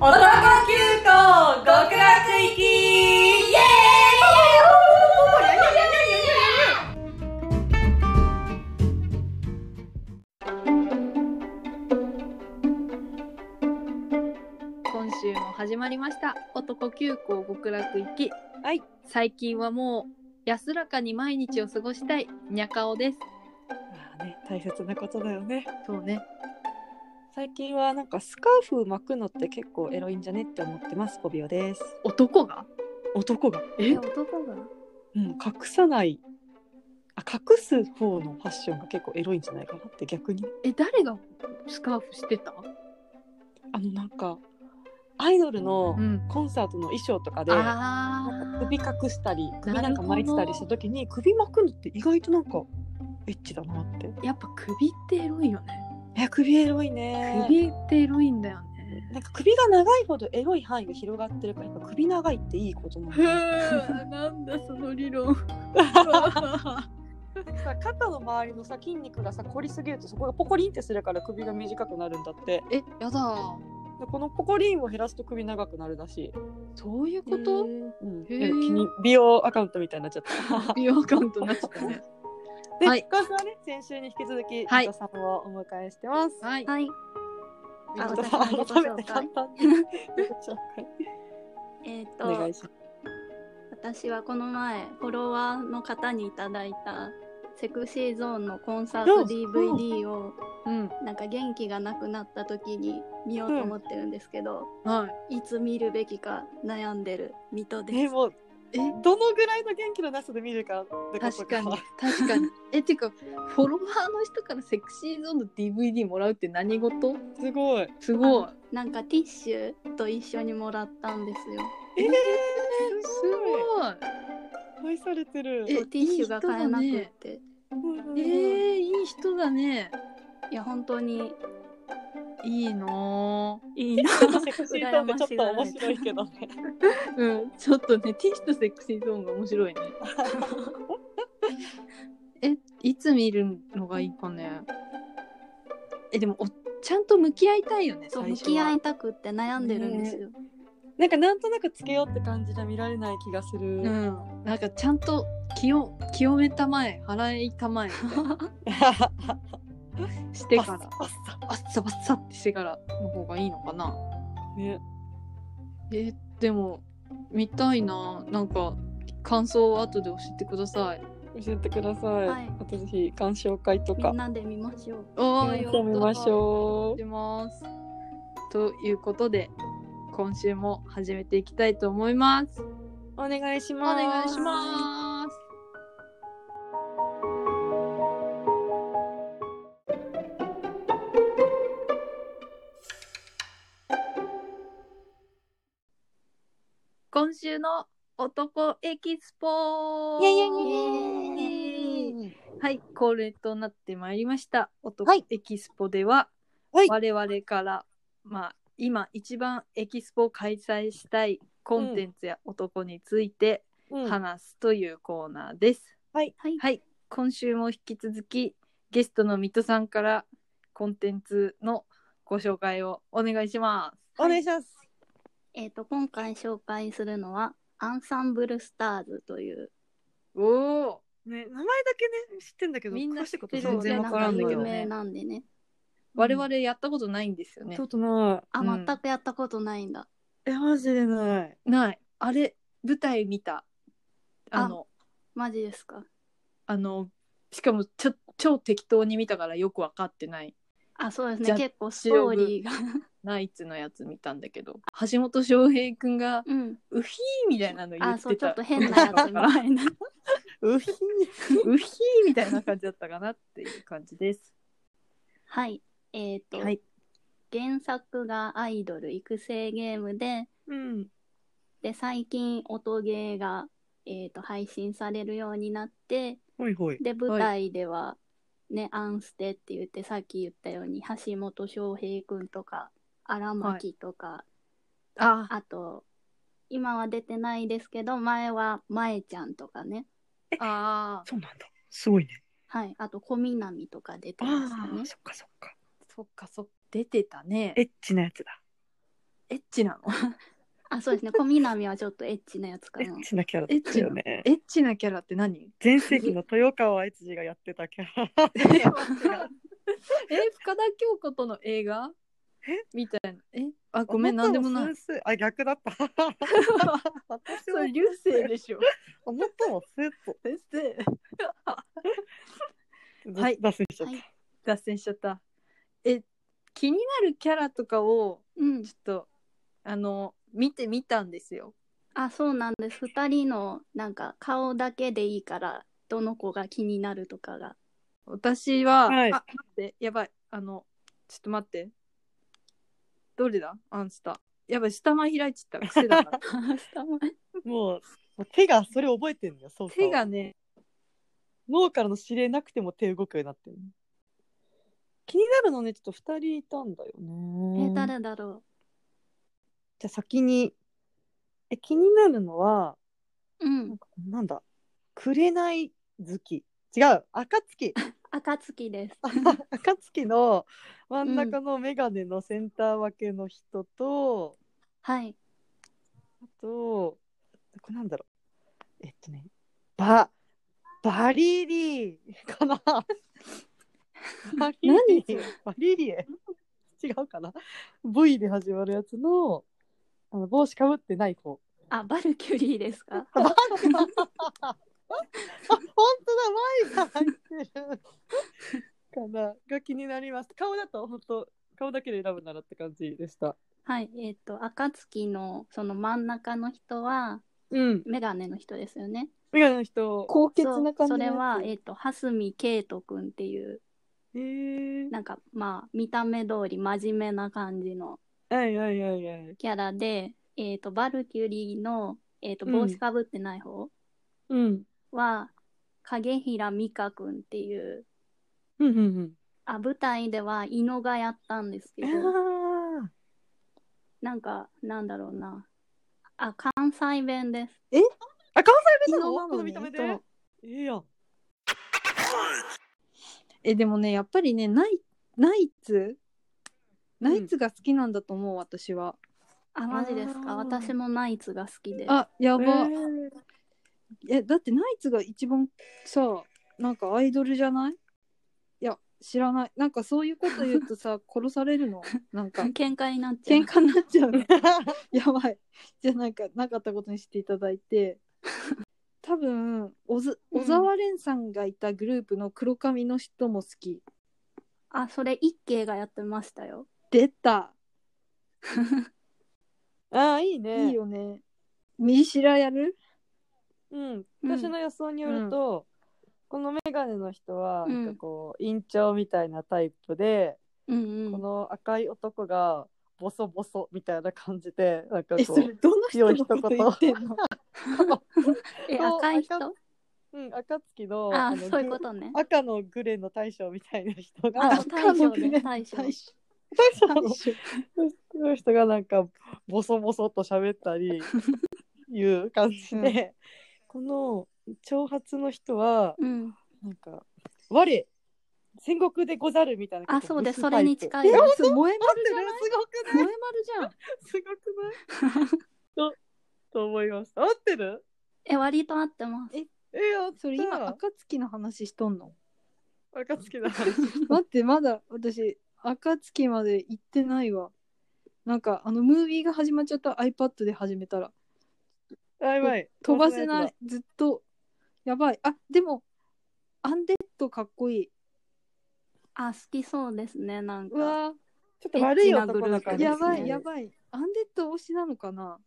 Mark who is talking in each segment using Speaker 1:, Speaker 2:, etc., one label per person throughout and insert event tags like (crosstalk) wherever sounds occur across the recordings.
Speaker 1: 男急行極楽行き。イエー
Speaker 2: 今週も始まりました。男急行極楽行き。
Speaker 3: はい。
Speaker 2: 最近はもう安らかに毎日を過ごしたいにゃかおです。
Speaker 3: まあね大切なことだよね。
Speaker 2: そうね
Speaker 3: 最近はなんかスカーフ巻くのって結構エロいんじゃねって思ってます。コビオです。
Speaker 2: 男が？
Speaker 3: 男が。
Speaker 2: え？
Speaker 4: 男が？
Speaker 3: うん隠さない。あ隠す方のファッションが結構エロいんじゃないかなって逆に。
Speaker 2: え誰がスカーフしてた？
Speaker 3: あのなんかアイドルの
Speaker 2: ん。
Speaker 3: コンサートの衣装とかで、なん
Speaker 2: あ
Speaker 3: か首隠したり首なんか巻いてたりした時に首巻くのって意外となんかエッチだなって。
Speaker 2: ーやっぱ首ってエロいよね
Speaker 3: いや首エロいね。
Speaker 2: 首ってエロいんだよね。
Speaker 3: なんか首が長いほどエロい範囲が広がってるからやっぱ首長いっていいことなの
Speaker 2: ふーなんだその理論。(laughs)
Speaker 3: さ肩の周りのさ筋肉がさ凝りすぎるとそこがポコリンってするから首が短くなるんだって。
Speaker 2: えやだ。
Speaker 3: でこのポコリンを減らすと首長くなるらしい。
Speaker 2: そういうこと？
Speaker 3: うん、美容アカウントみたいになっちゃった。
Speaker 2: 美容アカウントになっちゃったね
Speaker 3: で、
Speaker 2: はい。
Speaker 3: 今週はね先週に引き続き
Speaker 2: はい。
Speaker 3: さんをお迎えしてます、
Speaker 2: はい。
Speaker 4: はい。
Speaker 3: 伊藤
Speaker 4: 私
Speaker 3: さんて簡単に。(laughs)
Speaker 4: えっ、
Speaker 3: お願
Speaker 4: と
Speaker 3: いします。
Speaker 4: 私はこの前フォロワーの方にいただいたセクシーゾーンのコンサート DVD を
Speaker 2: うん。
Speaker 4: なんか元気がなくなった時に見ようと思ってるんですけど、
Speaker 2: はい。
Speaker 4: いつ見るべきか悩んでる水戸です。
Speaker 3: えどのぐらいの元気のなさで見るかってこと
Speaker 2: 確かに確かに。(laughs) えてかフォロワーの人からセクシーゾーンの DVD もらうって何事？
Speaker 3: すごい。
Speaker 2: すごい。
Speaker 4: なんかティッシュと一緒にもらったんですよ。
Speaker 3: えー、
Speaker 2: す
Speaker 3: すごい。
Speaker 2: ごい。
Speaker 3: 愛されてる。
Speaker 4: ティッシュが買えなくって、
Speaker 3: うん
Speaker 2: えー、いい人だね。
Speaker 4: いや本当に
Speaker 2: いいな
Speaker 4: いいな。
Speaker 3: セクシーゾーンってちょっと面白いけどね。
Speaker 2: ぁうんちょっとねティッシュとセクシーゾーンが面白いね (laughs) えいつ見るのがいいかねえでもおちゃんと向き合いたいよね
Speaker 4: そう向き合いたくって悩んでるんですよ。
Speaker 3: なんかなんとなくつけようって感じじゃ見られない気がする。
Speaker 2: うんなんかちゃんと清清めたまえ払いたまえ (laughs) してから。
Speaker 3: あっ
Speaker 2: あっさばっさってしてからの方がいいのかな。
Speaker 3: ね、
Speaker 2: えでも見たいな。なんか感想を後で教えてください。
Speaker 3: 教えてください。
Speaker 4: はい。
Speaker 3: あとぜひ鑑賞会とか。
Speaker 4: みん。なで見ましょう。
Speaker 2: あ
Speaker 3: やってみましょ
Speaker 2: します。ということで今週も始めていきたいと思います。
Speaker 3: う。お願いし
Speaker 2: お
Speaker 3: ます。
Speaker 2: 願いします今週の男エキスポ
Speaker 3: イエイイエイイエイ
Speaker 2: はい、恒例となってまいりました。男
Speaker 3: はい
Speaker 2: エキスポでは、
Speaker 3: はい
Speaker 2: 我々から、まあ、今一番エキスポを開催したいコンテンツや男について
Speaker 3: うん
Speaker 2: 話すというコーナーです。
Speaker 4: はい。
Speaker 2: はい、今週も引き続きゲストの水戸さんからコンテンツのご紹介をお願いします。
Speaker 3: お願いします。
Speaker 4: えっ、と今回紹介するのはアンサンブルスターズという
Speaker 2: おお、
Speaker 3: ね、名前だけね知ってんだけど、
Speaker 2: みんな
Speaker 3: 詳しいこと
Speaker 2: 知ってる
Speaker 3: 全然わからんのよ。
Speaker 2: 全然わからんのよ
Speaker 4: 有名なんでね。
Speaker 2: 我々やったことないんですよね
Speaker 3: ちょ。っとな
Speaker 4: あ、
Speaker 2: うん
Speaker 4: 全くやったことないんだ。
Speaker 3: い。え、マジでない。
Speaker 2: ない。あれ舞台見た。あの
Speaker 4: マジですか？
Speaker 2: あのしかもちょ超適当に見たからよく分かってない
Speaker 4: あ、そうです
Speaker 2: じゃ
Speaker 4: ね。結構ストーリーが。
Speaker 2: ナイツのやつ見たんだけど橋本翔平くんが
Speaker 4: うん。
Speaker 2: 「ウヒー」みたいなの言
Speaker 4: あ、
Speaker 2: って
Speaker 4: そう、ちょ
Speaker 2: た
Speaker 4: っと変なやつみたいな。(laughs) (laughs)
Speaker 3: うひ
Speaker 2: ウヒーみたいな感じだったかなっていう感じです。
Speaker 4: はい。えっ、と、
Speaker 2: はい
Speaker 4: 原作がアイドル育成ゲームで、
Speaker 3: うん。
Speaker 4: で、最近音ゲーが、えっ、と、配信されるようになって、
Speaker 3: ほいほい。
Speaker 4: で、舞台では、ね、アンステって言って、さっき言ったように、橋本翔平くんとか、荒牧とか、
Speaker 2: あ
Speaker 4: あと、今は出てないですけど、前は舞ちゃんとかね。
Speaker 2: あ
Speaker 3: そうなんだ。すごいね。
Speaker 4: はい。あと、小南とか出てましたね。
Speaker 3: そっかそっか。
Speaker 2: そっかそっか出てたね。
Speaker 3: エッチなやつだ。
Speaker 2: エッチなの？(laughs)
Speaker 4: あ、そうですね。小南はちょっとエッチなやつかな
Speaker 3: エッ。チなキャラだったよね。
Speaker 2: エッチなキャラって何？
Speaker 3: 全盛期の豊川悦司がやってたキャラ。(laughs)
Speaker 2: え深田恭子との映画？
Speaker 3: え
Speaker 2: みたいな。え？あごめんなんでもない。
Speaker 3: あ、逆だった。(laughs) 私は。
Speaker 2: 流星でしょ。
Speaker 3: 最もスーッと
Speaker 2: 先生はい。
Speaker 3: 脱線しちゃった。
Speaker 4: はい。
Speaker 2: 脱線しちゃった。え気になるキャラとかを
Speaker 4: うん。
Speaker 2: ちょ。っとあの見てみたんですよ。
Speaker 4: あ、そうなんです。二人のなんか顔だけでいいから、どの子が気になるとかが。
Speaker 2: 私は、
Speaker 3: はい。
Speaker 2: あ待ってやばい。あのちょっと待ってどれだ？アンスタやばい下前開いちゃった癖だから (laughs)
Speaker 3: もう、もう手がそれ覚えてんのよ、そう。
Speaker 2: 手がね
Speaker 3: 脳からの指令なくても手動くようになってるの。気になるのね、ちょっと二人いたんだよね。
Speaker 4: え、誰だろ
Speaker 3: じゃあ先に、え、気になるのは、
Speaker 4: う。うん。
Speaker 3: なんかなんだ、紅月。違う、暁。
Speaker 4: 暁です。
Speaker 3: 暁の真ん中のメガネのセンター分けの人と、
Speaker 4: はい。
Speaker 3: あと、これなんだろう。えっとね、バ、バリリーかな (laughs) バリリーバリリエ違うかな ?V で始まるやつの、あの帽子かぶってない方。
Speaker 4: あ、バルキュリーですか？(laughs)
Speaker 3: あ、本当だ、Y が入ってる。かなが気になります。顔だと本当、顔だけで選ぶならって感じでした。
Speaker 4: はい。えっ、と、暁のその真ん中の人は、
Speaker 3: うん。
Speaker 4: メガネの人ですよね。
Speaker 3: メガネの人。
Speaker 2: 高潔な感じ
Speaker 4: それは、えっ、と、蓮見圭斗くんっていう、
Speaker 3: えー。
Speaker 4: なんか、まあ、見た目通り真面目な感じの
Speaker 3: はいはいはいはい。
Speaker 4: キャラで、えっ、と、バルキュリーの、えっ、と、
Speaker 3: うん
Speaker 4: 帽子かぶってない方
Speaker 3: うん。
Speaker 4: は、影平美香くんっていう、
Speaker 3: うんうんうん。
Speaker 4: あ、舞台では伊野がやったんですけど、
Speaker 3: あ
Speaker 4: なんか、なんだろうな。あ、関西弁です。
Speaker 3: あ、関西弁な
Speaker 2: の？
Speaker 3: この見た目でやん。
Speaker 2: えでもねやっぱりねナイナイツナイツが好きなんだと思う、私は。
Speaker 4: あ、マジですか？私もナイツが好きで。
Speaker 2: あやば、
Speaker 3: えー
Speaker 2: えだってナイツが一番さなんかアイドルじゃない？いや知らない。なんかそういうこと言うとさ (laughs) 殺されるの？なんか。
Speaker 4: 喧嘩になっちゃう。
Speaker 2: 喧嘩になっちゃうの。(laughs) やばい。じゃあなんかなかったことにしていただいて。多分小小沢蓮さんがいたグループの黒髪の人も好き。
Speaker 4: あ、それ一慶がやってましたよ。
Speaker 2: 出た。(laughs)
Speaker 3: あーいいね。
Speaker 2: いいよね。右白やる？
Speaker 3: うん。
Speaker 4: うん
Speaker 3: 私の予想によると、このメガネの人は、
Speaker 4: うん
Speaker 3: なんかこう、院長みたいなタイプで、
Speaker 4: うんうん。
Speaker 3: この赤い男が、ボソボソみたいな感じで、なんか
Speaker 2: え
Speaker 3: こ、
Speaker 2: そうれどの人のこと言ってんの？(laughs)
Speaker 4: え、
Speaker 3: そう
Speaker 4: 赤い人？
Speaker 3: 赤うん、暁の、
Speaker 4: あ、
Speaker 3: の
Speaker 4: そういうことね。
Speaker 3: 赤のグレーの大将みたいな人が、
Speaker 4: あ
Speaker 3: 大
Speaker 4: 大将ね、大将。
Speaker 2: 大将
Speaker 3: 将の
Speaker 2: 大将
Speaker 3: その人がなんかボソボソと喋ったり (laughs) いう感じで、この長髪の人は
Speaker 4: うん。
Speaker 3: なんか「我戦国でござる」みたいな
Speaker 4: あ、そうです。それに近い
Speaker 2: え
Speaker 4: です。
Speaker 2: そ萌え
Speaker 3: 合ってる
Speaker 2: 丸じゃない
Speaker 3: すごく
Speaker 2: 萌え
Speaker 3: ない
Speaker 2: 丸じゃん。
Speaker 3: すごくない？(laughs) とと思いました。合ってる？
Speaker 4: え、割と合ってます。
Speaker 3: えやった。
Speaker 2: それ今暁の話しとんの？
Speaker 3: 暁だ話。(laughs)
Speaker 2: 待ってまだ私暁まで行ってないわ。なんかあのムービーが始まっちゃった iPad で始めたら
Speaker 3: あやばい。
Speaker 2: 飛ばせな
Speaker 3: 飛
Speaker 2: いずっと。やばい。あでもアンデッドかっこいい。
Speaker 4: あ、好きそうですね、なんか。
Speaker 2: うわ
Speaker 3: ちょっと悪い男な感じ
Speaker 2: や
Speaker 4: ですね。
Speaker 2: ばいやばい。アンデッド推しなのかな？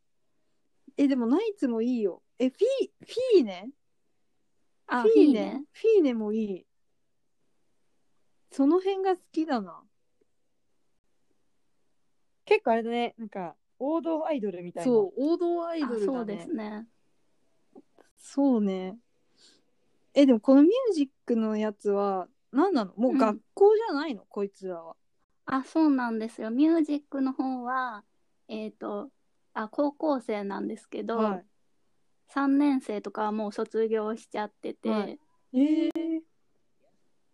Speaker 2: えでもナイツもいいよ。えフィーフィーネ？
Speaker 4: あ、
Speaker 2: フィーネ？フィーネもいい。その辺が好きだな。
Speaker 3: 結構あれだね。なんか王道アイドルみたいな
Speaker 2: そう王道アイ
Speaker 4: あ
Speaker 2: ドルだね
Speaker 4: そうですね。
Speaker 2: そうね。え、でもこのミュージックのやつは何なの？もう学校じゃないの、こいつらは。
Speaker 4: あ、そうなんですよ。ミュージックの方は、えっ、と、あ、高校生なんですけど、
Speaker 2: はい
Speaker 4: 3年生とかはもう卒業しちゃってて、
Speaker 2: はいえー、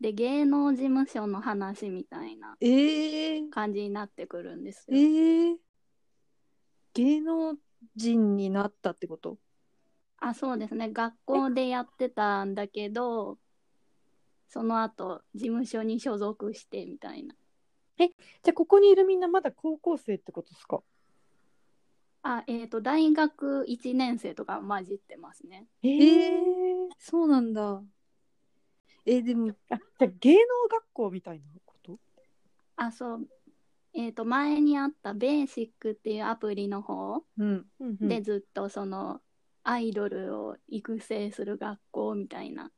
Speaker 4: で、芸能事務所の話みたいな
Speaker 2: えー、
Speaker 4: 感じになってくるんです
Speaker 2: え
Speaker 4: よ。
Speaker 2: ー、芸能人になったってこと？
Speaker 4: あ、そうですね。学校でやってたんだけど、その後、事務所に所属してみたいな。
Speaker 3: じゃあここにいるみんなまだ高校生ってことですか？
Speaker 4: あ、えっ、と、大学1年生とか混じってますね。
Speaker 3: え
Speaker 2: えー、そうなんだ。えーでも、
Speaker 3: あじゃあ芸能学校みたいなこと？
Speaker 4: あ、そう。えっ、と、前にあったベーシックっていうアプリの方でずっとその、アイドルを育成する学校みたいな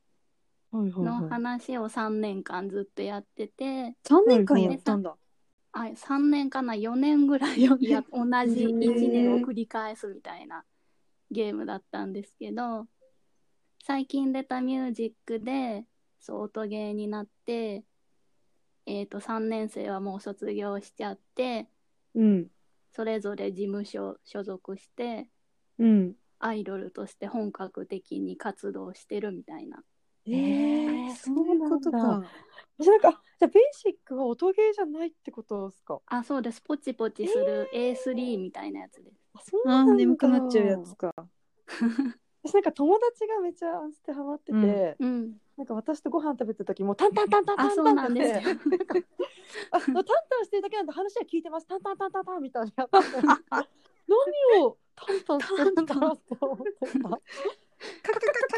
Speaker 4: の
Speaker 3: はい
Speaker 4: 話を3年間ずっとやってて、
Speaker 2: 3年間やったんだ。
Speaker 4: あ3年かな4年ぐらいや同じ
Speaker 2: へー
Speaker 4: 1年を繰り返すみたいなゲームだったんですけど最近出たミュージックでそう音ゲーになってえっ、と3年生はもう卒業しちゃって
Speaker 3: うん。
Speaker 4: それぞれ事務所所属して
Speaker 3: うん。
Speaker 4: アイドルとして本格的に活動してるみたいな。
Speaker 2: え
Speaker 3: ー
Speaker 2: ー、そういうことか。
Speaker 3: 私なんかあじゃあベーシックは音ゲーじゃないってことですか？
Speaker 4: あそうです。ポチポチする A3 みたいなやつです。
Speaker 3: あそうなんだ。
Speaker 2: 眠くなっちゃうやつか。(laughs)
Speaker 3: 私なんか友達がめっちゃアンステハマってて、
Speaker 2: うん。
Speaker 4: うん。
Speaker 3: なんか私とご飯食べた時もタンタンタンタンタンタン
Speaker 4: あそうなんです。よ
Speaker 3: ってなんかあタンタンしてるだけなんで話は聞いてますタンタンタンタンタンみたいな何をタンタンしてるんだろうって思ってた
Speaker 2: カカカカ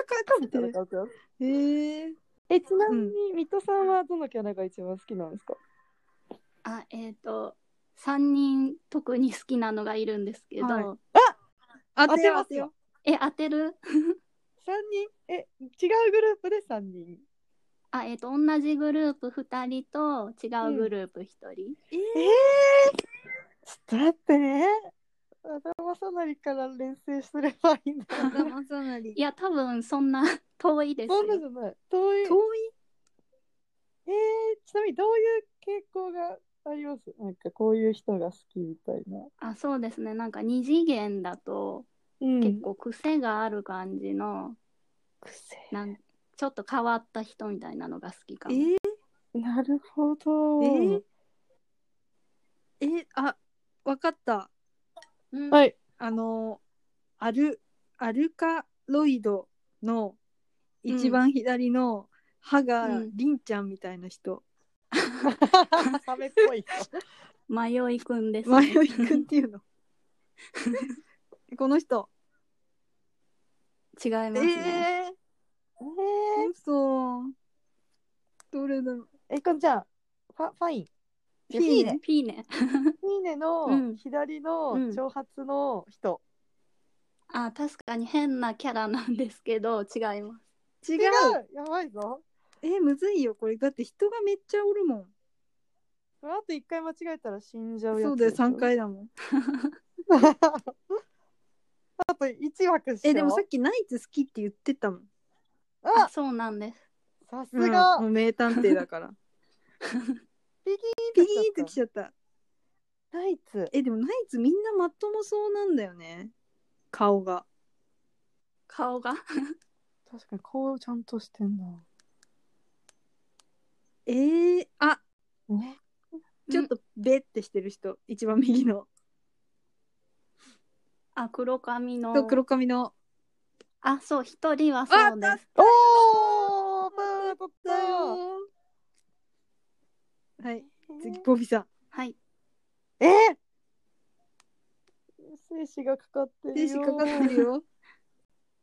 Speaker 2: カカ
Speaker 3: みたいな感じ
Speaker 2: えー、
Speaker 3: えちなみに水戸さんはどのキャラが一番好きなんですか
Speaker 4: あえっ、と3人特に好きなのがいるんですけど、
Speaker 2: はい
Speaker 3: 当
Speaker 2: 当
Speaker 3: てますよ。
Speaker 4: え当てる？
Speaker 3: 三人？え違うグループで三人？
Speaker 4: あえっ、と同じグループ2人と違うグループ1人、
Speaker 2: え
Speaker 3: えー、ちょっと待ってね。頭さなりから連成すればいいんだ
Speaker 2: ー、頭さなり。
Speaker 4: い。や多分そんな (laughs) 遠いです
Speaker 3: そんなじ
Speaker 4: よ
Speaker 3: ゃない。遠い。
Speaker 2: 遠い？
Speaker 3: えー、ちなみにどういう傾向があります？なんかこういう人が好きみたいな。
Speaker 4: あそうですね。なんか2次元だと
Speaker 3: うん
Speaker 4: 結構癖がある感じの、
Speaker 3: 癖。
Speaker 4: なんちょっと変わった人みたいなのが好きか
Speaker 2: え
Speaker 4: も、
Speaker 2: ー、
Speaker 3: なるほど。
Speaker 2: えー？えー、あ、わかった。
Speaker 4: うん
Speaker 3: はい。
Speaker 2: あの、アル、アルカロイドの一番左の歯が
Speaker 4: うん
Speaker 2: りんちゃんみたいな人。
Speaker 3: サメっぽい人。
Speaker 4: 迷いくんです、
Speaker 2: 迷いくんっていうの。(laughs) この人。
Speaker 4: 違いますね、
Speaker 2: えー、嘘。どれだろう。
Speaker 3: えー、こんちゃん、ファファイン。
Speaker 2: フィーネ
Speaker 4: ピーネ
Speaker 3: フィーネ
Speaker 4: う
Speaker 3: の
Speaker 4: ん
Speaker 3: 左の
Speaker 4: うん
Speaker 3: 長髪の人。
Speaker 4: あ確かに変なキャラなんですけど違います
Speaker 2: 違う。
Speaker 3: やばいぞ。
Speaker 2: えー、むずいよ。これだって人がめっちゃおるもん。
Speaker 3: あと一回間違えたら死んじゃうやつ
Speaker 2: そうだよ、
Speaker 3: でしょ
Speaker 2: 3。回だもん。(laughs)
Speaker 3: あと1枠しよう
Speaker 2: え、でもさっきナイツ好きって言ってたもん。
Speaker 3: あ
Speaker 4: あそうなんです
Speaker 3: さす
Speaker 2: うん
Speaker 3: が、
Speaker 2: もう名探偵だから。(laughs)
Speaker 3: ピギ
Speaker 2: ピギーンときちゃった。
Speaker 3: ナイツ。
Speaker 2: え、でもナイツみんなまともそうなんだよね。顔が。
Speaker 4: 顔が？(laughs)
Speaker 3: 確かに顔ちゃんとしてんな。
Speaker 2: えー、あ、
Speaker 3: ね。
Speaker 2: ちょっとベってしてる人、一番右の。
Speaker 4: あ黒髪の
Speaker 2: と黒髪の。
Speaker 4: あそう一人はそうです
Speaker 3: おーブー取った
Speaker 2: はい、次、ボビさん。
Speaker 4: はい
Speaker 3: えー、精子がかかってるよ。
Speaker 2: 精子かかってるよ。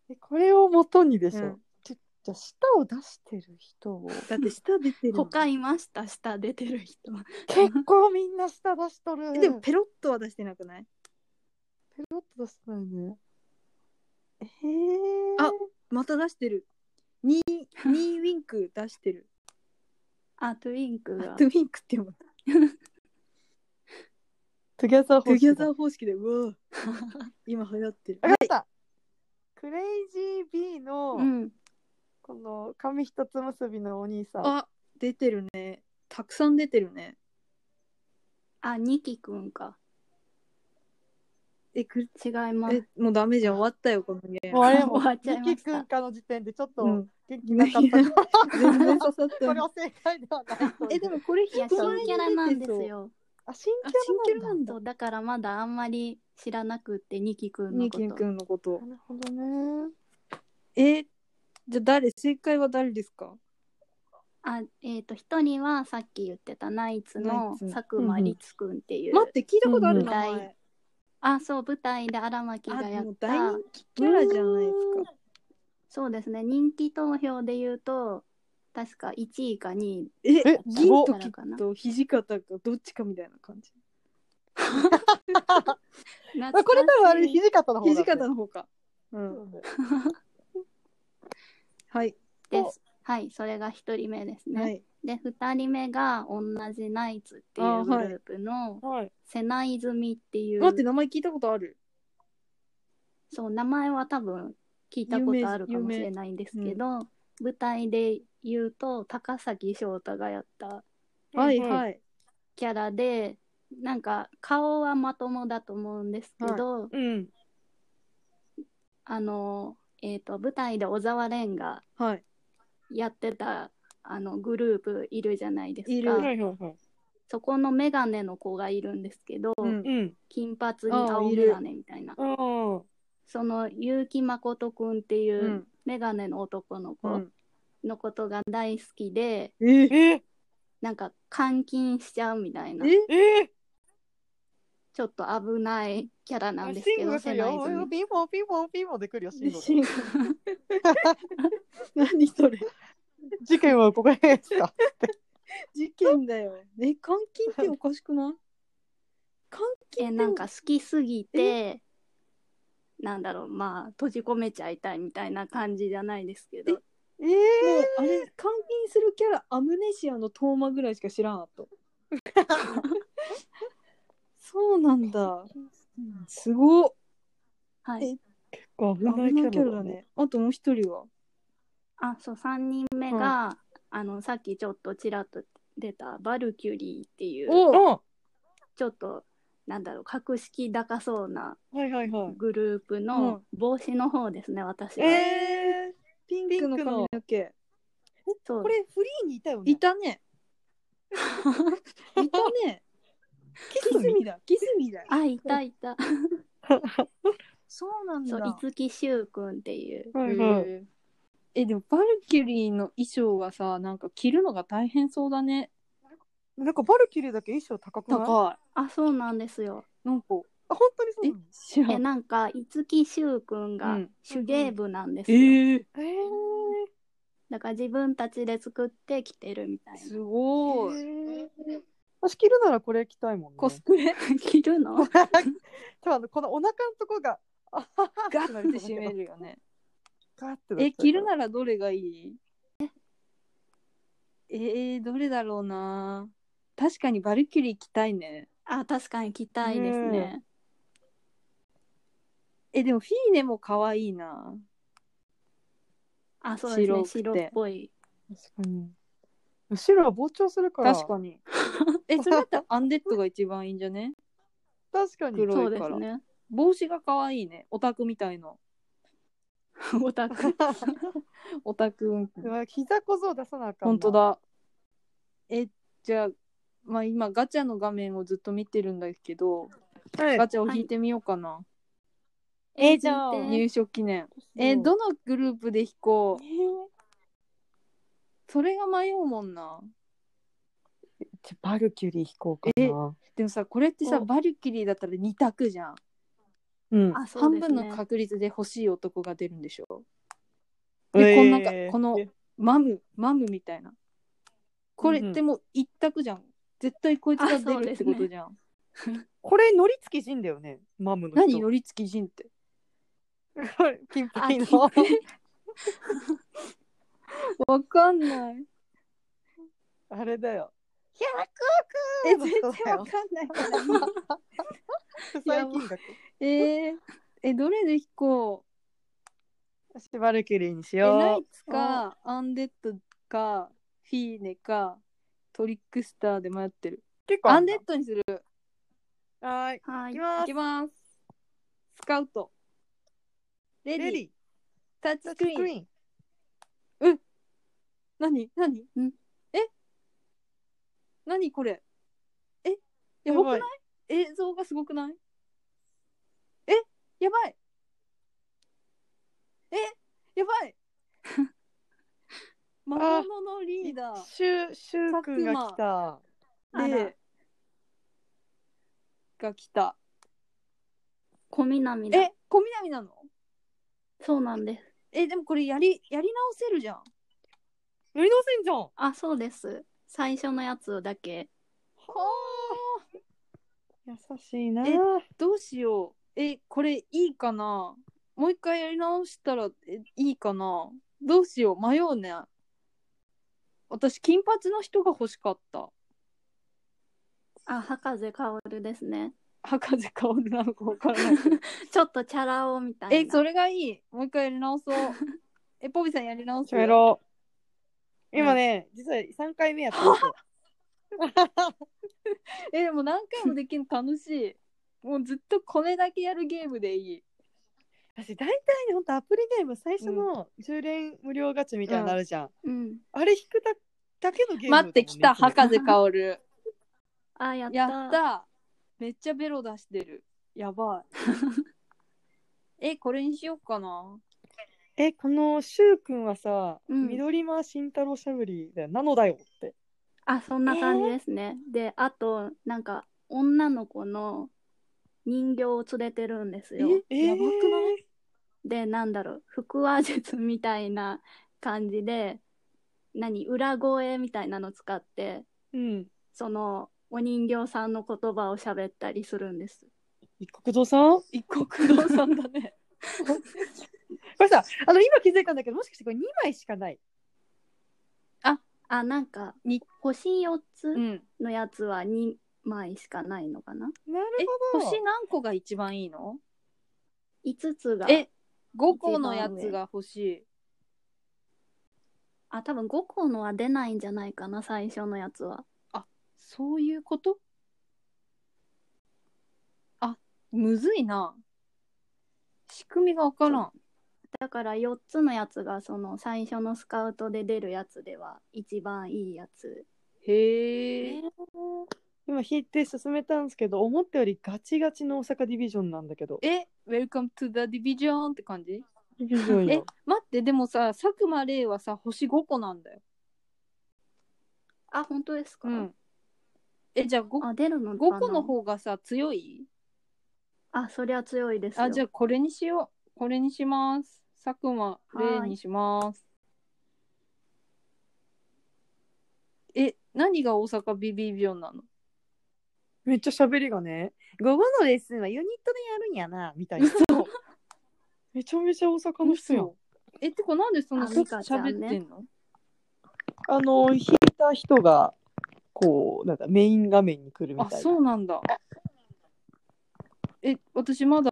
Speaker 3: えこれを元にでしょ。
Speaker 2: うん
Speaker 3: ちょじゃあ舌を出してる人を
Speaker 2: だって下出てるもん。
Speaker 4: 他いました下出てる人
Speaker 3: 結構みんな舌出しとる。
Speaker 2: えでもペロッとは出してなくない？
Speaker 3: ペロッと出してないね。えー、
Speaker 2: あまた出してる。ニー、ニーウィンク出してる。(laughs)
Speaker 4: あトゥインクが
Speaker 2: トゥウィンクって読む。
Speaker 3: トゥギャザー
Speaker 2: トゥギャ
Speaker 3: ー。
Speaker 2: ザー方式で、うわ今流行ってる。
Speaker 3: わかった。クレイジー B の、
Speaker 4: うん
Speaker 3: この髪一つ結びのお兄さん。
Speaker 2: あ、出てるね。たくさん出てるね。
Speaker 4: あニキくんか
Speaker 2: え、く
Speaker 4: 違います
Speaker 2: え、もうダメじゃん。終わったよ、このゲーム。
Speaker 3: もうあれも
Speaker 4: 終わっちゃいました
Speaker 3: かの時点でちょっと
Speaker 2: うん
Speaker 3: 元気なかった
Speaker 2: 全然刺さっ
Speaker 3: これ
Speaker 2: た。
Speaker 3: は正解ではない
Speaker 2: え、でもこれ
Speaker 4: いや
Speaker 2: 人前に
Speaker 4: 新キャラなん
Speaker 2: 出てそう。
Speaker 4: ですよ
Speaker 3: あ、新
Speaker 2: あ、
Speaker 3: キ
Speaker 2: ャ
Speaker 3: ャラなだ。
Speaker 2: ラなんんだ
Speaker 4: そ。うだからまだあんまり知らなくってニキくんの
Speaker 2: ニキ
Speaker 4: こと
Speaker 2: 君のこと。
Speaker 3: なるほどね。
Speaker 2: え、じゃあ誰？正解は誰ですか？
Speaker 4: あえっ、と一人はさっき言ってたナイツ
Speaker 2: ナ
Speaker 4: の佐久間律くんっていう、
Speaker 2: 待って、聞いたことある
Speaker 3: うん
Speaker 2: 名前。
Speaker 4: あそう舞台で荒牧
Speaker 2: あ、
Speaker 4: がやっ
Speaker 2: もう大
Speaker 4: た
Speaker 2: 人気キャラじゃないですか。
Speaker 4: そうですね人気投票で言うと確か1位か2位
Speaker 2: え
Speaker 3: え、
Speaker 2: 銀時と土方がどっちかみたいな感じ？(laughs)
Speaker 3: あこれ多分あれ、土方の方だ、
Speaker 2: 土方の方か。うん。(laughs) はい。
Speaker 4: ですはいそれが1人目ですね、
Speaker 2: はい。
Speaker 4: で2人目が同じナイツっていうグループの
Speaker 3: はい。
Speaker 4: 瀬名泉っていう、
Speaker 2: 待って、名前聞いたことある？
Speaker 4: そう名前は多分聞いたことあるかもしれないんですけど、舞台で言うと高崎翔太がやった
Speaker 2: はいはい。
Speaker 4: キャラでなんか顔はまともだと思うんですけど、
Speaker 3: うん。
Speaker 4: あのえっ、と舞台で小沢蓮が
Speaker 2: はい。
Speaker 4: やってたあのグループいるじゃないですか。
Speaker 2: いる。
Speaker 3: はいはいはい。
Speaker 4: そこのメガネの子がいるんですけど、
Speaker 2: うん。
Speaker 3: うん。
Speaker 4: 金髪に青メガネみたいな。
Speaker 3: うん。
Speaker 4: その結城誠くんっていううん。メガネの男の子
Speaker 2: うん。
Speaker 4: のことが大好きで、
Speaker 2: え？
Speaker 3: え？
Speaker 4: なんか監禁しちゃうみたいな。
Speaker 2: え？
Speaker 3: え？
Speaker 4: ちょっと危ないキャラなんです
Speaker 3: シ
Speaker 4: けど
Speaker 3: ングピンポンピンポンピンポンで来るよ、シング (laughs)
Speaker 2: 何それ？
Speaker 3: 事件はここへですか？(laughs)
Speaker 2: 事件だよ。え、監禁っておかしくない？監禁
Speaker 4: えなんか好きすぎてなんだろうまあ閉じ込めちゃいたいみたいな感じじゃないですけど
Speaker 3: え
Speaker 2: もうあれ監禁するキャラアムネシアのトーマぐらいしか知らんかった。そうなんだ。すごっ。
Speaker 4: はい
Speaker 2: え
Speaker 3: 結構危
Speaker 2: 危
Speaker 3: ない
Speaker 2: ないキ
Speaker 3: キャラだね。
Speaker 2: ャラだね。あともう一人は？
Speaker 4: あそう3人目が、あのさっきちょっとちらっと出たバルキュリーっていう。ちょっとなんだろう格式高そうな
Speaker 3: はいはいは
Speaker 4: グループ
Speaker 2: う
Speaker 4: の
Speaker 2: ん
Speaker 4: 帽子の方ですね、私
Speaker 3: い。
Speaker 4: は、
Speaker 3: え
Speaker 2: ピンクの髪の毛。
Speaker 4: そう
Speaker 3: ー、これフリーにいたよね？
Speaker 2: いたね。(laughs) いたね。キスミだ。(laughs) キスミだ。
Speaker 4: あいたいた (laughs)
Speaker 2: そうなん
Speaker 4: そう
Speaker 2: だ。
Speaker 4: 五木柊君っていう
Speaker 3: はいはい。
Speaker 2: え、でもバルキュリーの衣装はさ、なんか着るのが大変そうだね。
Speaker 3: なんかバルキュリーだけ衣装高くない？
Speaker 2: 高い。
Speaker 4: あそうなんですよ
Speaker 2: なんか、
Speaker 3: あ、本当にそう
Speaker 2: え
Speaker 3: なの、
Speaker 2: 知らん。
Speaker 4: えなんか五木柊君が
Speaker 2: うん
Speaker 4: 手芸部なんですよ、
Speaker 2: えー、
Speaker 3: えー
Speaker 4: だから自分たちで作ってきてるみたい
Speaker 2: すごい。
Speaker 3: えー私着るならこれ着たいもんね。
Speaker 2: コスプレ？
Speaker 4: な (laughs) 着るの？(laughs)
Speaker 3: ちょあのこのお腹のとこがあはは
Speaker 2: ガッて締めるよね。
Speaker 3: ガッてなっちゃう
Speaker 2: え、着るならどれがいい？えー、どれだろうな。確かにバルキュリー着たいね。
Speaker 4: あ確かに着たいですね
Speaker 2: え、でもフィーネも可愛いな。
Speaker 4: あそうですね
Speaker 2: 白
Speaker 4: 白っぽい
Speaker 3: 確かに。後ろは膨張するから。
Speaker 2: 確かに。え、それだったらアンデッドが一番いいんじゃね？
Speaker 3: 確かに。
Speaker 2: 黒い
Speaker 4: そうで
Speaker 2: から
Speaker 4: すね
Speaker 2: 帽子が可愛いね。オタクみたいな。
Speaker 4: オタク
Speaker 2: オタク。(laughs)
Speaker 3: うわ膝小僧出さなあかんな。
Speaker 2: 本当。だ。え、じゃあ、まあ今ガチャの画面をずっと見てるんだけど、
Speaker 3: はい。
Speaker 2: ガチャを引いてみようかな。
Speaker 3: えじゃあ
Speaker 2: 入所記念。え、どのグループで引こう？それが迷うもんな。
Speaker 3: じゃバルキュリー引こうか
Speaker 2: え
Speaker 3: な。
Speaker 2: でもさ、これってさ、
Speaker 4: お
Speaker 2: バルキリーだったら2択じゃん。
Speaker 3: うん。
Speaker 4: あそう
Speaker 2: 半
Speaker 4: ですね
Speaker 2: 分の確率で欲しい男が出るんでしょ？でこんなんかこのマム、マムみたいな。これってもう一択じゃん。絶対こいつが出るってことじゃん。
Speaker 3: これ乗り付き人だよね。マムの人。
Speaker 2: 何乗り付き人って？
Speaker 3: 金
Speaker 4: あ
Speaker 3: ピの。(laughs)
Speaker 2: わかんない。
Speaker 3: あれだよ。
Speaker 2: え、
Speaker 3: 100億
Speaker 2: 全然わかんない。(laughs)
Speaker 3: 最金額。
Speaker 2: えー、え、どれで引こ
Speaker 3: 私バルキュリーにし
Speaker 2: うえ、ナ
Speaker 3: よ
Speaker 2: イツか、アンデッドか、フィーネか、トリックスターで迷ってる。
Speaker 3: う。結構
Speaker 2: アン
Speaker 3: あんだ
Speaker 2: デッドにする。
Speaker 3: はーい。
Speaker 4: はい
Speaker 3: いきます
Speaker 2: いき。ます。スカウト。レディ
Speaker 3: レディ
Speaker 2: タッチクリーン。
Speaker 3: ン。
Speaker 2: 何？何？
Speaker 4: ん？
Speaker 2: え何これ？やばくない？映像がすごくない？え？やばい。え？やばい。(laughs) 魔物のリーダー。
Speaker 3: シュシュウくんが来た。
Speaker 4: あら
Speaker 2: でが来た。
Speaker 4: 小南だ。
Speaker 2: え？小南なの？
Speaker 4: そうなんです。
Speaker 2: えでもこれやりやり直せるじゃん。
Speaker 3: やり直せんじゃん。は
Speaker 4: あそうです最初のやつだけ。
Speaker 3: あ。優しいな。
Speaker 2: えどうしよう。えこれいいかな。もう一回やり直したらえいいかな。どうしよう。迷うね。私金髪の人が欲しかった。
Speaker 4: あ博士薫ですね。
Speaker 2: 博士薫なのか分からない。(laughs)
Speaker 4: ちょっとチャラ男みたいな。
Speaker 2: えそれがいい。もう一回やり直そう。(laughs) えポビさんやり直す？
Speaker 3: やろう。今ね、実は3回目やったんです。(laughs) よ。
Speaker 2: えでも何回もできるの楽しい。もうずっとこれだけやるゲームでいい。
Speaker 3: 私大体ね、ほんとアプリゲーム最初の10連無料ガチャみたいになるじゃん。
Speaker 4: うん。
Speaker 3: あれ引くだだけのゲーム
Speaker 2: 待ってきた
Speaker 3: は
Speaker 2: 博士薫 (laughs)
Speaker 4: あやった。
Speaker 2: やった。めっちゃベロ出してる。やばい。(laughs) えこれにしようかな
Speaker 3: え、このシュウくんはさ、
Speaker 4: うん。
Speaker 3: 緑間慎太郎しゃぶりだよ。なのだよって。
Speaker 4: あそんな感じですね、であとなんか女の子の人形を連れてるんですよ。
Speaker 2: えやばくない？
Speaker 4: でなんだろう。腹話術みたいな感じで何？裏声みたいなの使って
Speaker 3: うん。
Speaker 4: そのお人形さんの言葉を喋ったりするんです。
Speaker 3: 一国堂さん？こ (laughs)
Speaker 2: 一国堂さんだね (laughs) (laughs)
Speaker 3: れさ、あの、今気づいたんだけど、もしかしてこれ2枚しかない？
Speaker 4: あなんか
Speaker 2: に
Speaker 4: 星4つ
Speaker 2: うん。
Speaker 4: のやつは2枚しかないのかな、
Speaker 3: なる
Speaker 2: え
Speaker 3: ほど。
Speaker 2: 星何個が一番いいの
Speaker 4: ？5つが。
Speaker 2: え5個のやつが欲しい。
Speaker 4: あ多分5個のは出ないんじゃないかな最初のやつは。
Speaker 2: そういうこと？あむずいな。仕組みがわからん
Speaker 4: だから4つのやつがその最初のスカウトで出るやつでは一番いいやつ。
Speaker 2: へえ
Speaker 3: 今引いて進めたんですけど、思ったよりガチガチの大阪ディビジョンなんだけど。
Speaker 2: え Welcome to the division って感じ？
Speaker 3: ディビジョン
Speaker 2: え
Speaker 3: よ。
Speaker 2: 待ってでもさ佐久間玲はさ星5個なんだよ。
Speaker 4: あ本当ですか、
Speaker 2: うん。えじゃあ 5,
Speaker 4: あ出るのかな
Speaker 2: ？5個の方がさ強い？
Speaker 4: あそりゃ強いですよ。
Speaker 2: あじゃあこれにしよう。これにします佐久間玲にします。え何が大阪ビビビオンなの？
Speaker 3: めっちゃ喋りがね、午後のレッスンはユニットでやるんやな、みたいな。めちゃめちゃ大阪の人やん。
Speaker 2: 嘘。えってかなんでそんな喋ってんの？
Speaker 3: あの、弾いた人が、こう、なんだ、メイン画面に来るみ
Speaker 2: あ
Speaker 3: たいな。
Speaker 2: そうなんだ。え私まだ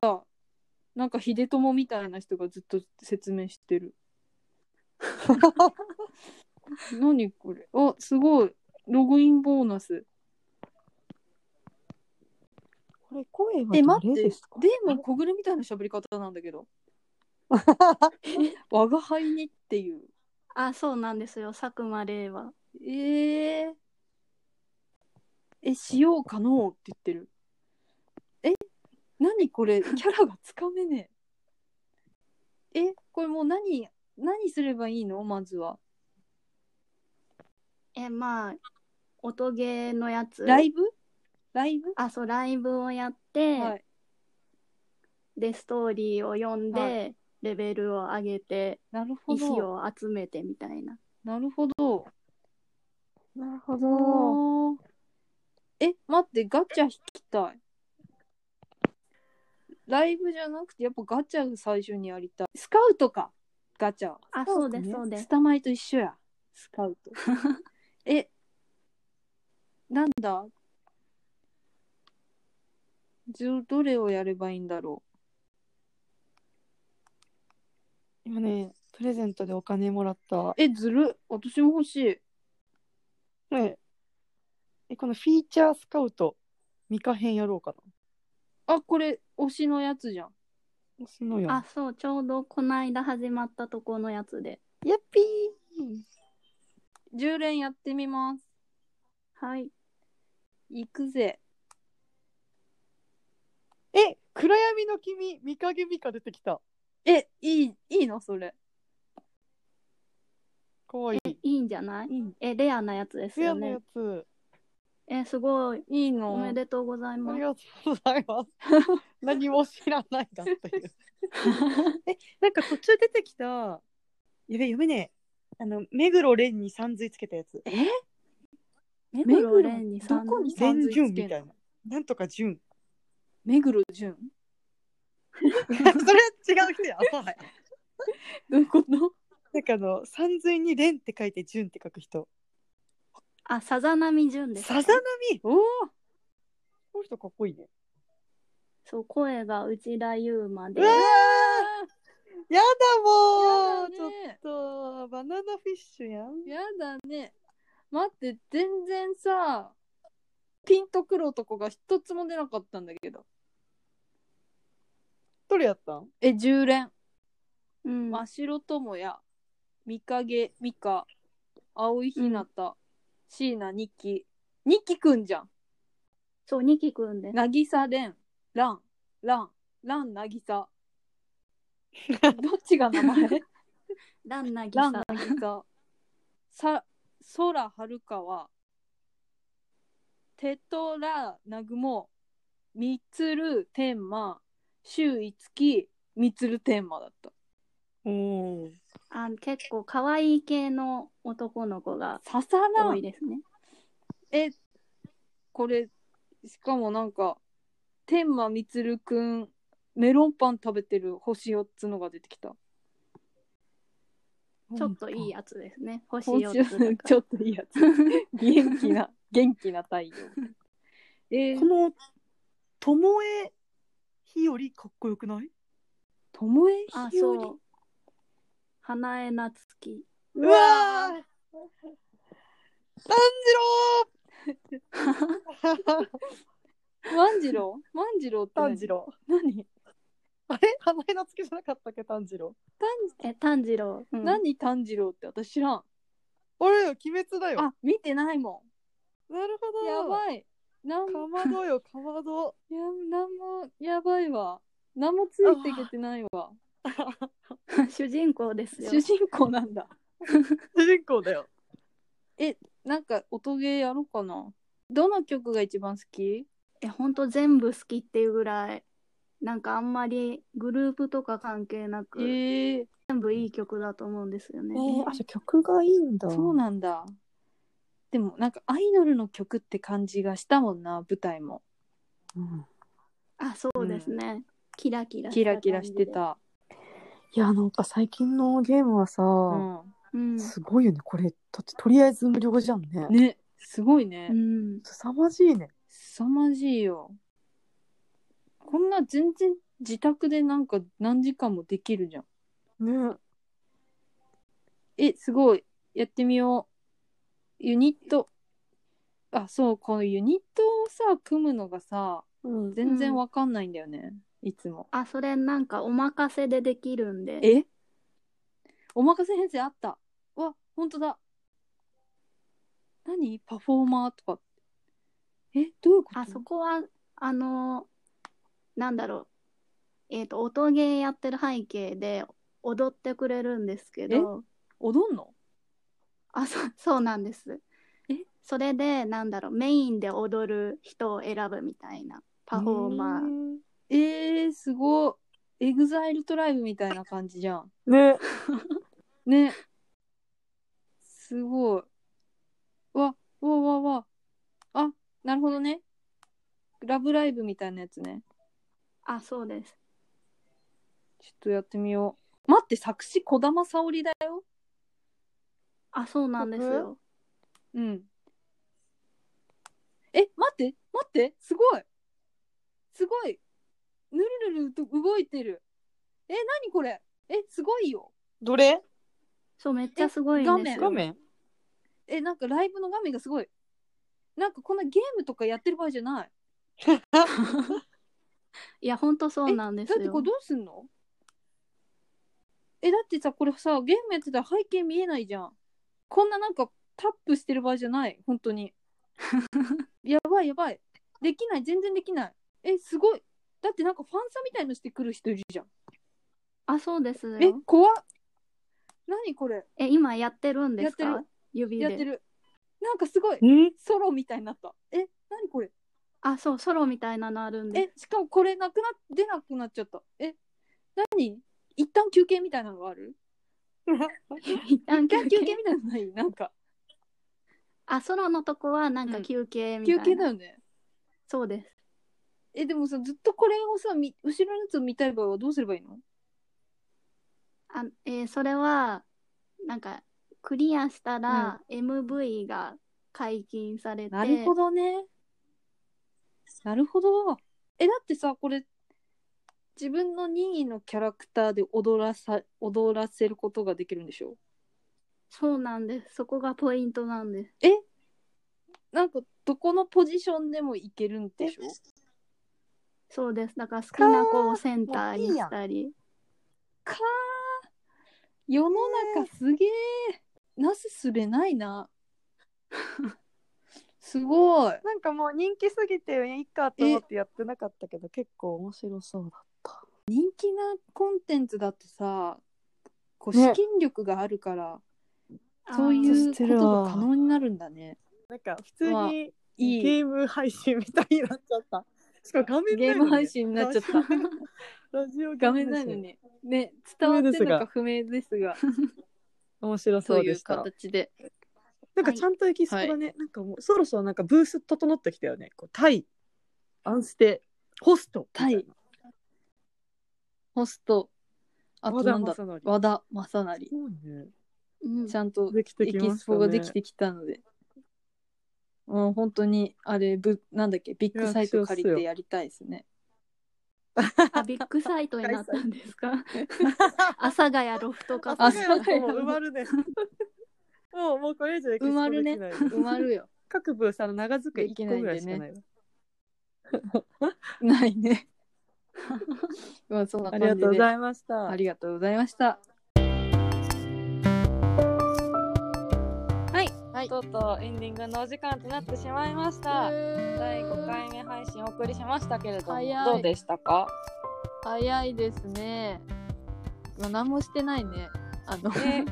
Speaker 2: なんか秀友みたいな人がずっと説明してる。(laughs) 何これ？あすごい。ログインボーナス。
Speaker 3: これ声は
Speaker 2: え待って。
Speaker 3: 誰ですか？
Speaker 2: でも小暮みたいな喋り方なんだけど。(laughs) 我が輩にっていう。
Speaker 4: あそうなんですよ。佐久間玲は。
Speaker 2: えー、え使用可能って言ってる。え何これ？(laughs) キャラがつかめねえ。え？これもう何？何すればいいの？まずは。
Speaker 4: えまあ音ゲーのやつ。
Speaker 2: ライブ？ライブ？
Speaker 4: あそうライブをやって、
Speaker 2: はい。
Speaker 4: でストーリーを読んで、
Speaker 2: は
Speaker 4: レベルを上げて
Speaker 2: なるほ
Speaker 4: 石
Speaker 2: ど
Speaker 4: を集めてみたいな。
Speaker 2: なるほど。
Speaker 3: なるほ
Speaker 2: あー。え待ってガチャ引きたいライブじゃなくてやっぱガチャ最初にやりたい。スカウトか。ガチャ。
Speaker 4: あ
Speaker 3: そ
Speaker 4: そうう
Speaker 3: です
Speaker 4: そうです。
Speaker 2: スタマイと一緒や。スカウト。(laughs) えなんだ？どれをやればいいんだろ
Speaker 3: 今ね、プレゼントでお金もらった。
Speaker 2: う。えずる。っ私も欲しい。
Speaker 3: ねえ、このフィーチャースカウト、ミカ編やろうか
Speaker 2: あこれ推しのやつじゃん
Speaker 3: な。すのよ。
Speaker 4: あそうちょうどこないだ始まったとこのやつで
Speaker 3: やっぴー
Speaker 2: 10連やってみます
Speaker 4: はい
Speaker 2: 行くぜ
Speaker 3: 暗闇の君、見影美香出てきた。
Speaker 2: え、いい、いいのそれ。
Speaker 3: かわいい。
Speaker 4: えいいんじゃない？え、レアなやつですよね
Speaker 3: フェアのや。つ。
Speaker 4: え、すごい。
Speaker 2: いいの
Speaker 4: おめでとうござい
Speaker 3: あ
Speaker 4: ます。
Speaker 3: りがとうございます。(laughs) 何も知らないだっていう。(laughs) え、なんか途中出てきた。やべ、読めねえ。あの、目黒蓮にさんずいつけたやつ。
Speaker 2: え？
Speaker 4: 目黒蓮にさん
Speaker 2: どこに
Speaker 3: 全
Speaker 2: さんずいつけんの？
Speaker 3: 純みたいな。なんとか純。
Speaker 2: 目黒純 (laughs)
Speaker 3: それ違う人や。はい。
Speaker 2: どういうこと？
Speaker 3: なんかあの、さんずいに蓮って書いて純って書く人。
Speaker 4: あ、さざ波純です。
Speaker 3: さざ波？
Speaker 2: おお
Speaker 3: この人かっこいいね。
Speaker 4: そう、声が内田悠馬で
Speaker 3: うわ。ーやだもう、
Speaker 2: やだ
Speaker 3: ちょっ
Speaker 2: ね
Speaker 3: と、バナナフィッシュやん。
Speaker 2: やだね待って全然さピンとくる男が一つも出なかったんだけど
Speaker 3: どれやったん？
Speaker 2: え10連
Speaker 4: うん。
Speaker 2: 真白友也三影美香青井ひなた、椎名日記日記くんじゃん。
Speaker 4: そう、ニキくんです。
Speaker 2: 渚蓮。蘭蘭蘭渚。(laughs) どっちが名前？(laughs)
Speaker 4: ランナギ
Speaker 2: 蘭
Speaker 4: サ。
Speaker 2: 渚。さ空春川テトラナグモみつる天馬周一月みつる天馬だった。
Speaker 3: おー
Speaker 4: あ結構可愛い系の男の子が
Speaker 2: ささらん
Speaker 4: 多いですね。
Speaker 2: えこれしかもなんか天馬みつるくんメロンパン食べてる星4つのが出てきた
Speaker 4: ちょっといいやつですね。星
Speaker 2: 星
Speaker 4: 4つ。(laughs)
Speaker 2: ちょっといいやつ元気な (laughs) 元気な太陽えー、
Speaker 3: この、ともえひよりかっこよくない？
Speaker 2: ともえ
Speaker 4: あ、
Speaker 2: ひより
Speaker 4: そう。花江夏樹。
Speaker 3: うわー。炭治郎。(laughs)
Speaker 2: 万次郎？万次郎って何？
Speaker 3: 炭治郎。
Speaker 2: 何？
Speaker 3: あれ？花江夏樹じゃなかったっけ？炭治郎。
Speaker 4: え、炭治郎。うん。
Speaker 2: 何？炭治郎って私知らん。
Speaker 3: あれよ、鬼滅だよ。
Speaker 2: あ見てないも
Speaker 3: なるほど。
Speaker 2: んやばい。なん
Speaker 3: かまどよ、かまど。(laughs)
Speaker 2: やなんもやばいわ。何もついてけてないわ (laughs)
Speaker 4: 主人公ですよ。
Speaker 2: 主。人公なんだ。(laughs)
Speaker 3: 主人公だよ。
Speaker 2: なんか音ゲーやろうかな。どの曲が一番好き？
Speaker 4: え、ほんと全部好きっていうぐらい、なんかあんまりグループとか関係なく、
Speaker 2: えー、
Speaker 4: 全部いい曲だと思うんですよね。
Speaker 3: あ、じゃ曲がいいんだ。
Speaker 2: そうなんだ。でもなんかアイドルの曲って感じがしたもんな舞台も。
Speaker 3: うん。
Speaker 4: あ、そうですね。キラキラ
Speaker 2: キラキラしてた
Speaker 3: いや、なんか最近のゲームはさ、
Speaker 2: うん
Speaker 4: うん。
Speaker 3: すごいよね。これ、ととりあえず無料じゃんね。
Speaker 2: ねすごいね
Speaker 4: うん。
Speaker 3: 凄まじいね。
Speaker 2: 凄まじいよこんな全然自宅でなんか何時間もできるじゃん
Speaker 3: ね。
Speaker 2: えすごいやってみようユニットあそうこのユニットをさ組むのがさ
Speaker 3: うん。
Speaker 2: 全然わかんないんだよね、いつも。
Speaker 4: あ、それなんかお任せでできるんで。
Speaker 2: え？お任せ編成あった。わほんとだ。何？パフォーマーとか。え？どういうこと？
Speaker 4: あそこは、あの、なんだろう。えっ、と、音ゲーやってる背景で踊ってくれるんですけど、
Speaker 2: 踊んの？
Speaker 4: あ、そそうなんです。
Speaker 2: え？
Speaker 4: それで、なんだろう、メインで踊る人を選ぶみたいな。パフォーマー。
Speaker 3: ー。
Speaker 2: えー、すごい。エグザイルトライブみたいな感じじゃん。
Speaker 3: ね。(laughs)
Speaker 2: ね。すごい。わわわわ。あなるほどね。ラブライブみたいなやつね。
Speaker 4: あ、そうです。
Speaker 2: ちょっとやってみよう。待って作詞児玉沙織だよ。
Speaker 4: あ、そうなんですよ。
Speaker 2: うん。え待って待って。すごい。すごいぬるぬると動いてる。え何これ？えすごいよ。
Speaker 3: どれ？
Speaker 4: そう、めっちゃすごいんですよ。
Speaker 3: 画面。
Speaker 2: えなんかライブの画面がすごい。なんかこんなゲームとかやってる場合じゃない。(laughs)
Speaker 4: いや、ほんとそうなんですよ。
Speaker 2: だってこれ。どうすんの？えだってさこれさゲームやってたら背景見えないじゃん。こんななんかタップしてる場合じゃない。本当に。(laughs) やばいやばい。できない。全然できない。えすごいだってなんかファンサみたいのしてくる人いるじゃん。
Speaker 4: あ、そうですよ。
Speaker 2: え、怖っ。何これ
Speaker 4: え、今やってるんですか？
Speaker 2: やって
Speaker 4: 指で。
Speaker 2: やってる。なんかすごい、
Speaker 3: ん
Speaker 2: ソロみたいになった。え、何これ？
Speaker 4: あ、そう、ソロみたいなのあるんで
Speaker 2: え、しかもこれなくな、出なくなっちゃった。え、何？一旦休憩みたいなのがある？
Speaker 4: す。(laughs) 一旦休憩
Speaker 2: 休憩みたいなのない？なんか、
Speaker 4: あ、ソロのとこはなんか休憩みたい
Speaker 2: 休
Speaker 4: な。
Speaker 2: 憩だよね。
Speaker 4: そうです。
Speaker 2: え、でもさ、ずっとこれをさ、み後ろのやつを見たい場合はどうすればいいの？
Speaker 4: あ、えーそれは、なんか、クリアしたら MV が解禁されて、
Speaker 2: なるほどね。なるほど。え、だってさ、これ、自分の任意のキャラクターで踊らさ、踊らせることができるんでしょ？
Speaker 4: そうなんです。そこがポイントなんです。
Speaker 2: えなんか、どこのポジションでもいけるんでしょ？
Speaker 4: そうです。だから好きな子をセンターにしたり。
Speaker 2: かー世の中すげえなすすべないな。(laughs) すごい。
Speaker 3: なんかもう人気すぎていいかと思ってやってなかったけど結構面白そうだった。
Speaker 2: 人気なコンテンツだとさ、こう
Speaker 3: ね
Speaker 2: 資金力があるから、そういうことが可能になるんだね。
Speaker 3: なんか普通
Speaker 2: まあ
Speaker 3: に
Speaker 2: いい
Speaker 3: ゲーム配信みたいになっちゃった。しかも画面
Speaker 2: ゲーム配信になっちゃった。
Speaker 3: ラジオ (laughs)
Speaker 2: 画面ないのに。ね、伝わってるのか不明ですが、(laughs)
Speaker 3: 面白
Speaker 2: そいう
Speaker 3: そううでした。
Speaker 2: 形で。
Speaker 3: なんかちゃんとエキストラね、なんかもうそろそろなんかブース整ってきたよね。こうタイ、アンステ、ホストみたいな。
Speaker 2: ホスト、あとなんだ
Speaker 3: 正成
Speaker 2: 和田正成。
Speaker 3: そうね。
Speaker 4: うん
Speaker 2: ちゃんとエキス。ポができてきたので。もう本当にあれぶなんだっけビッグサイト借りてやりたいですね。
Speaker 4: あ、ビッグサイトになったんですか？(laughs) 阿佐ヶ谷ロフトカフ
Speaker 3: あ、
Speaker 4: ェ。
Speaker 3: そうもう埋まるね。(laughs) もう、もうこれ以上
Speaker 2: 埋まるね埋まるよ。
Speaker 3: 各ブースあの長机1
Speaker 2: できな
Speaker 3: 個ぐらいしかないわ。
Speaker 2: ないね。(laughs) まあそんな
Speaker 3: あ
Speaker 2: 感じで
Speaker 3: りがとうございました。
Speaker 2: ありがとうございました。
Speaker 3: はい、とうとうエンディングのお時間となってしまいました。第5回目配信お送りしましたけれども、どうでしたか？
Speaker 2: 早いですね。まあ、何もしてないね。あの、
Speaker 3: ね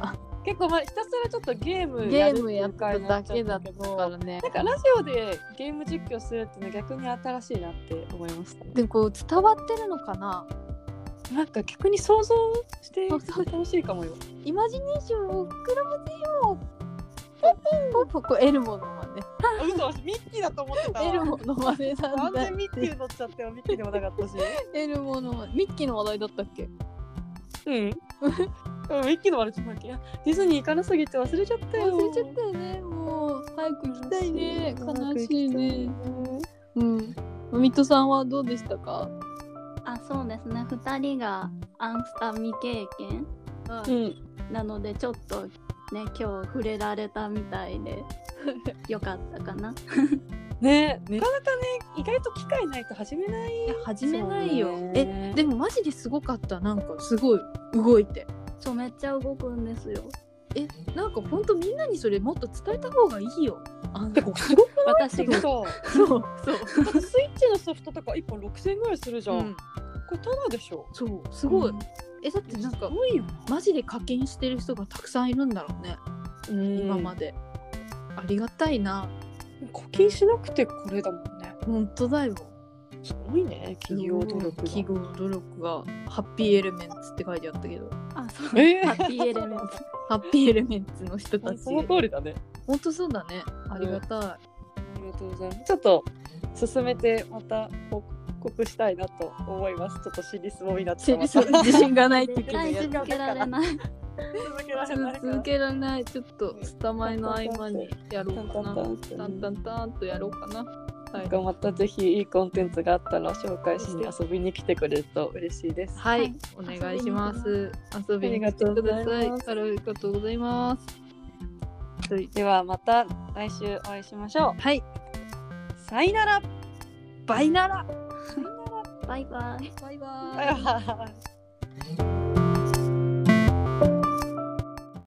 Speaker 3: 結構まあひたすらちょっとゲーム
Speaker 2: ゲ
Speaker 3: やるっていう
Speaker 2: ームやった
Speaker 3: 回
Speaker 2: だけだったからね。
Speaker 3: なんかラジオでゲーム実況するってのは逆に新しいなって思いましたね。
Speaker 2: でもこう伝わってるのかな？
Speaker 3: なんか逆に想像して楽しいかもよ。
Speaker 2: イマジネーションを膨らませよう。ポポンポこれエルモの真似。
Speaker 3: 嘘、ミッキーだと思ってた
Speaker 2: エルモの真似なん
Speaker 3: 完
Speaker 2: だ
Speaker 3: 全ミッキー乗っちゃってよ、ミッキーでもなかったし。
Speaker 2: エルモの真似ミッキーの話題だったっけ
Speaker 3: うん。うんミッキーの悪口もあるけやディズニー行かなすぎて忘れちゃったよ。
Speaker 2: 忘れちゃったよね。もう早く行きたいね。悲しいね。うん。ミトさんはどうでしたか
Speaker 4: あ、そうですね。二人がアンスタ未経験
Speaker 3: うん。
Speaker 4: なので、ちょっとね、今日触れられたみたいで、(laughs) よかったかな。
Speaker 3: ねなかなかね、意外と機会ないと始めない。
Speaker 2: いや始めないよ。
Speaker 3: そうね
Speaker 2: え、でもマジですごかった。なんかすごい動いて。
Speaker 4: そう、めっちゃ動くんですよ。
Speaker 2: え、なんかほんとみんなにそれもっと伝えた方がいいよ。あの
Speaker 3: てか、すごく
Speaker 4: 私が。
Speaker 3: そう。
Speaker 2: そうそう。
Speaker 3: スイッチのソフトとか1本6000円ぐらいするじゃん。
Speaker 2: うん、
Speaker 3: これタダでしょ。
Speaker 2: そうすごい。
Speaker 3: うん
Speaker 2: えだってなんか
Speaker 3: すごいよ。
Speaker 2: マジで課金してる人がたくさんいるんだろうね。今まで。ありがたいな。
Speaker 3: 課金しなくてこれだもんね。
Speaker 2: 本当だよ。
Speaker 3: すごいね、企業努力が。
Speaker 2: 企業努力がハッピーエレメンツって書いてあったけど、
Speaker 4: あ、そう。
Speaker 3: えー
Speaker 4: ハッピーエレメント。
Speaker 2: ハッピーエレメンツの人たち。
Speaker 3: その通りだね。
Speaker 2: 本当そうだね。ありがたい。
Speaker 3: ありがとうございます。ちょっと進めてまた報告したいなと思います。ちょっと尻すぼみになってしまった。
Speaker 2: 自信がない時
Speaker 4: 絶対
Speaker 2: のやつ
Speaker 4: 続けられない。
Speaker 3: 続けられない
Speaker 2: 続けられない。ちょっとスタマイの合間にやろうかな。タンタンタンとやろうかな。はい。
Speaker 3: なんかまたぜひいいコンテンツがあったら紹介しに遊びに来てくれると嬉しいです。
Speaker 2: はい、
Speaker 4: はい
Speaker 2: お願いします。遊びに来てください。ありがとうございます。はい
Speaker 3: ではまた来週お会いしましょ
Speaker 2: はい、
Speaker 3: う。さよなら。
Speaker 2: バイナラ。
Speaker 4: バイバイ。
Speaker 2: バイバイ。
Speaker 3: バイバイ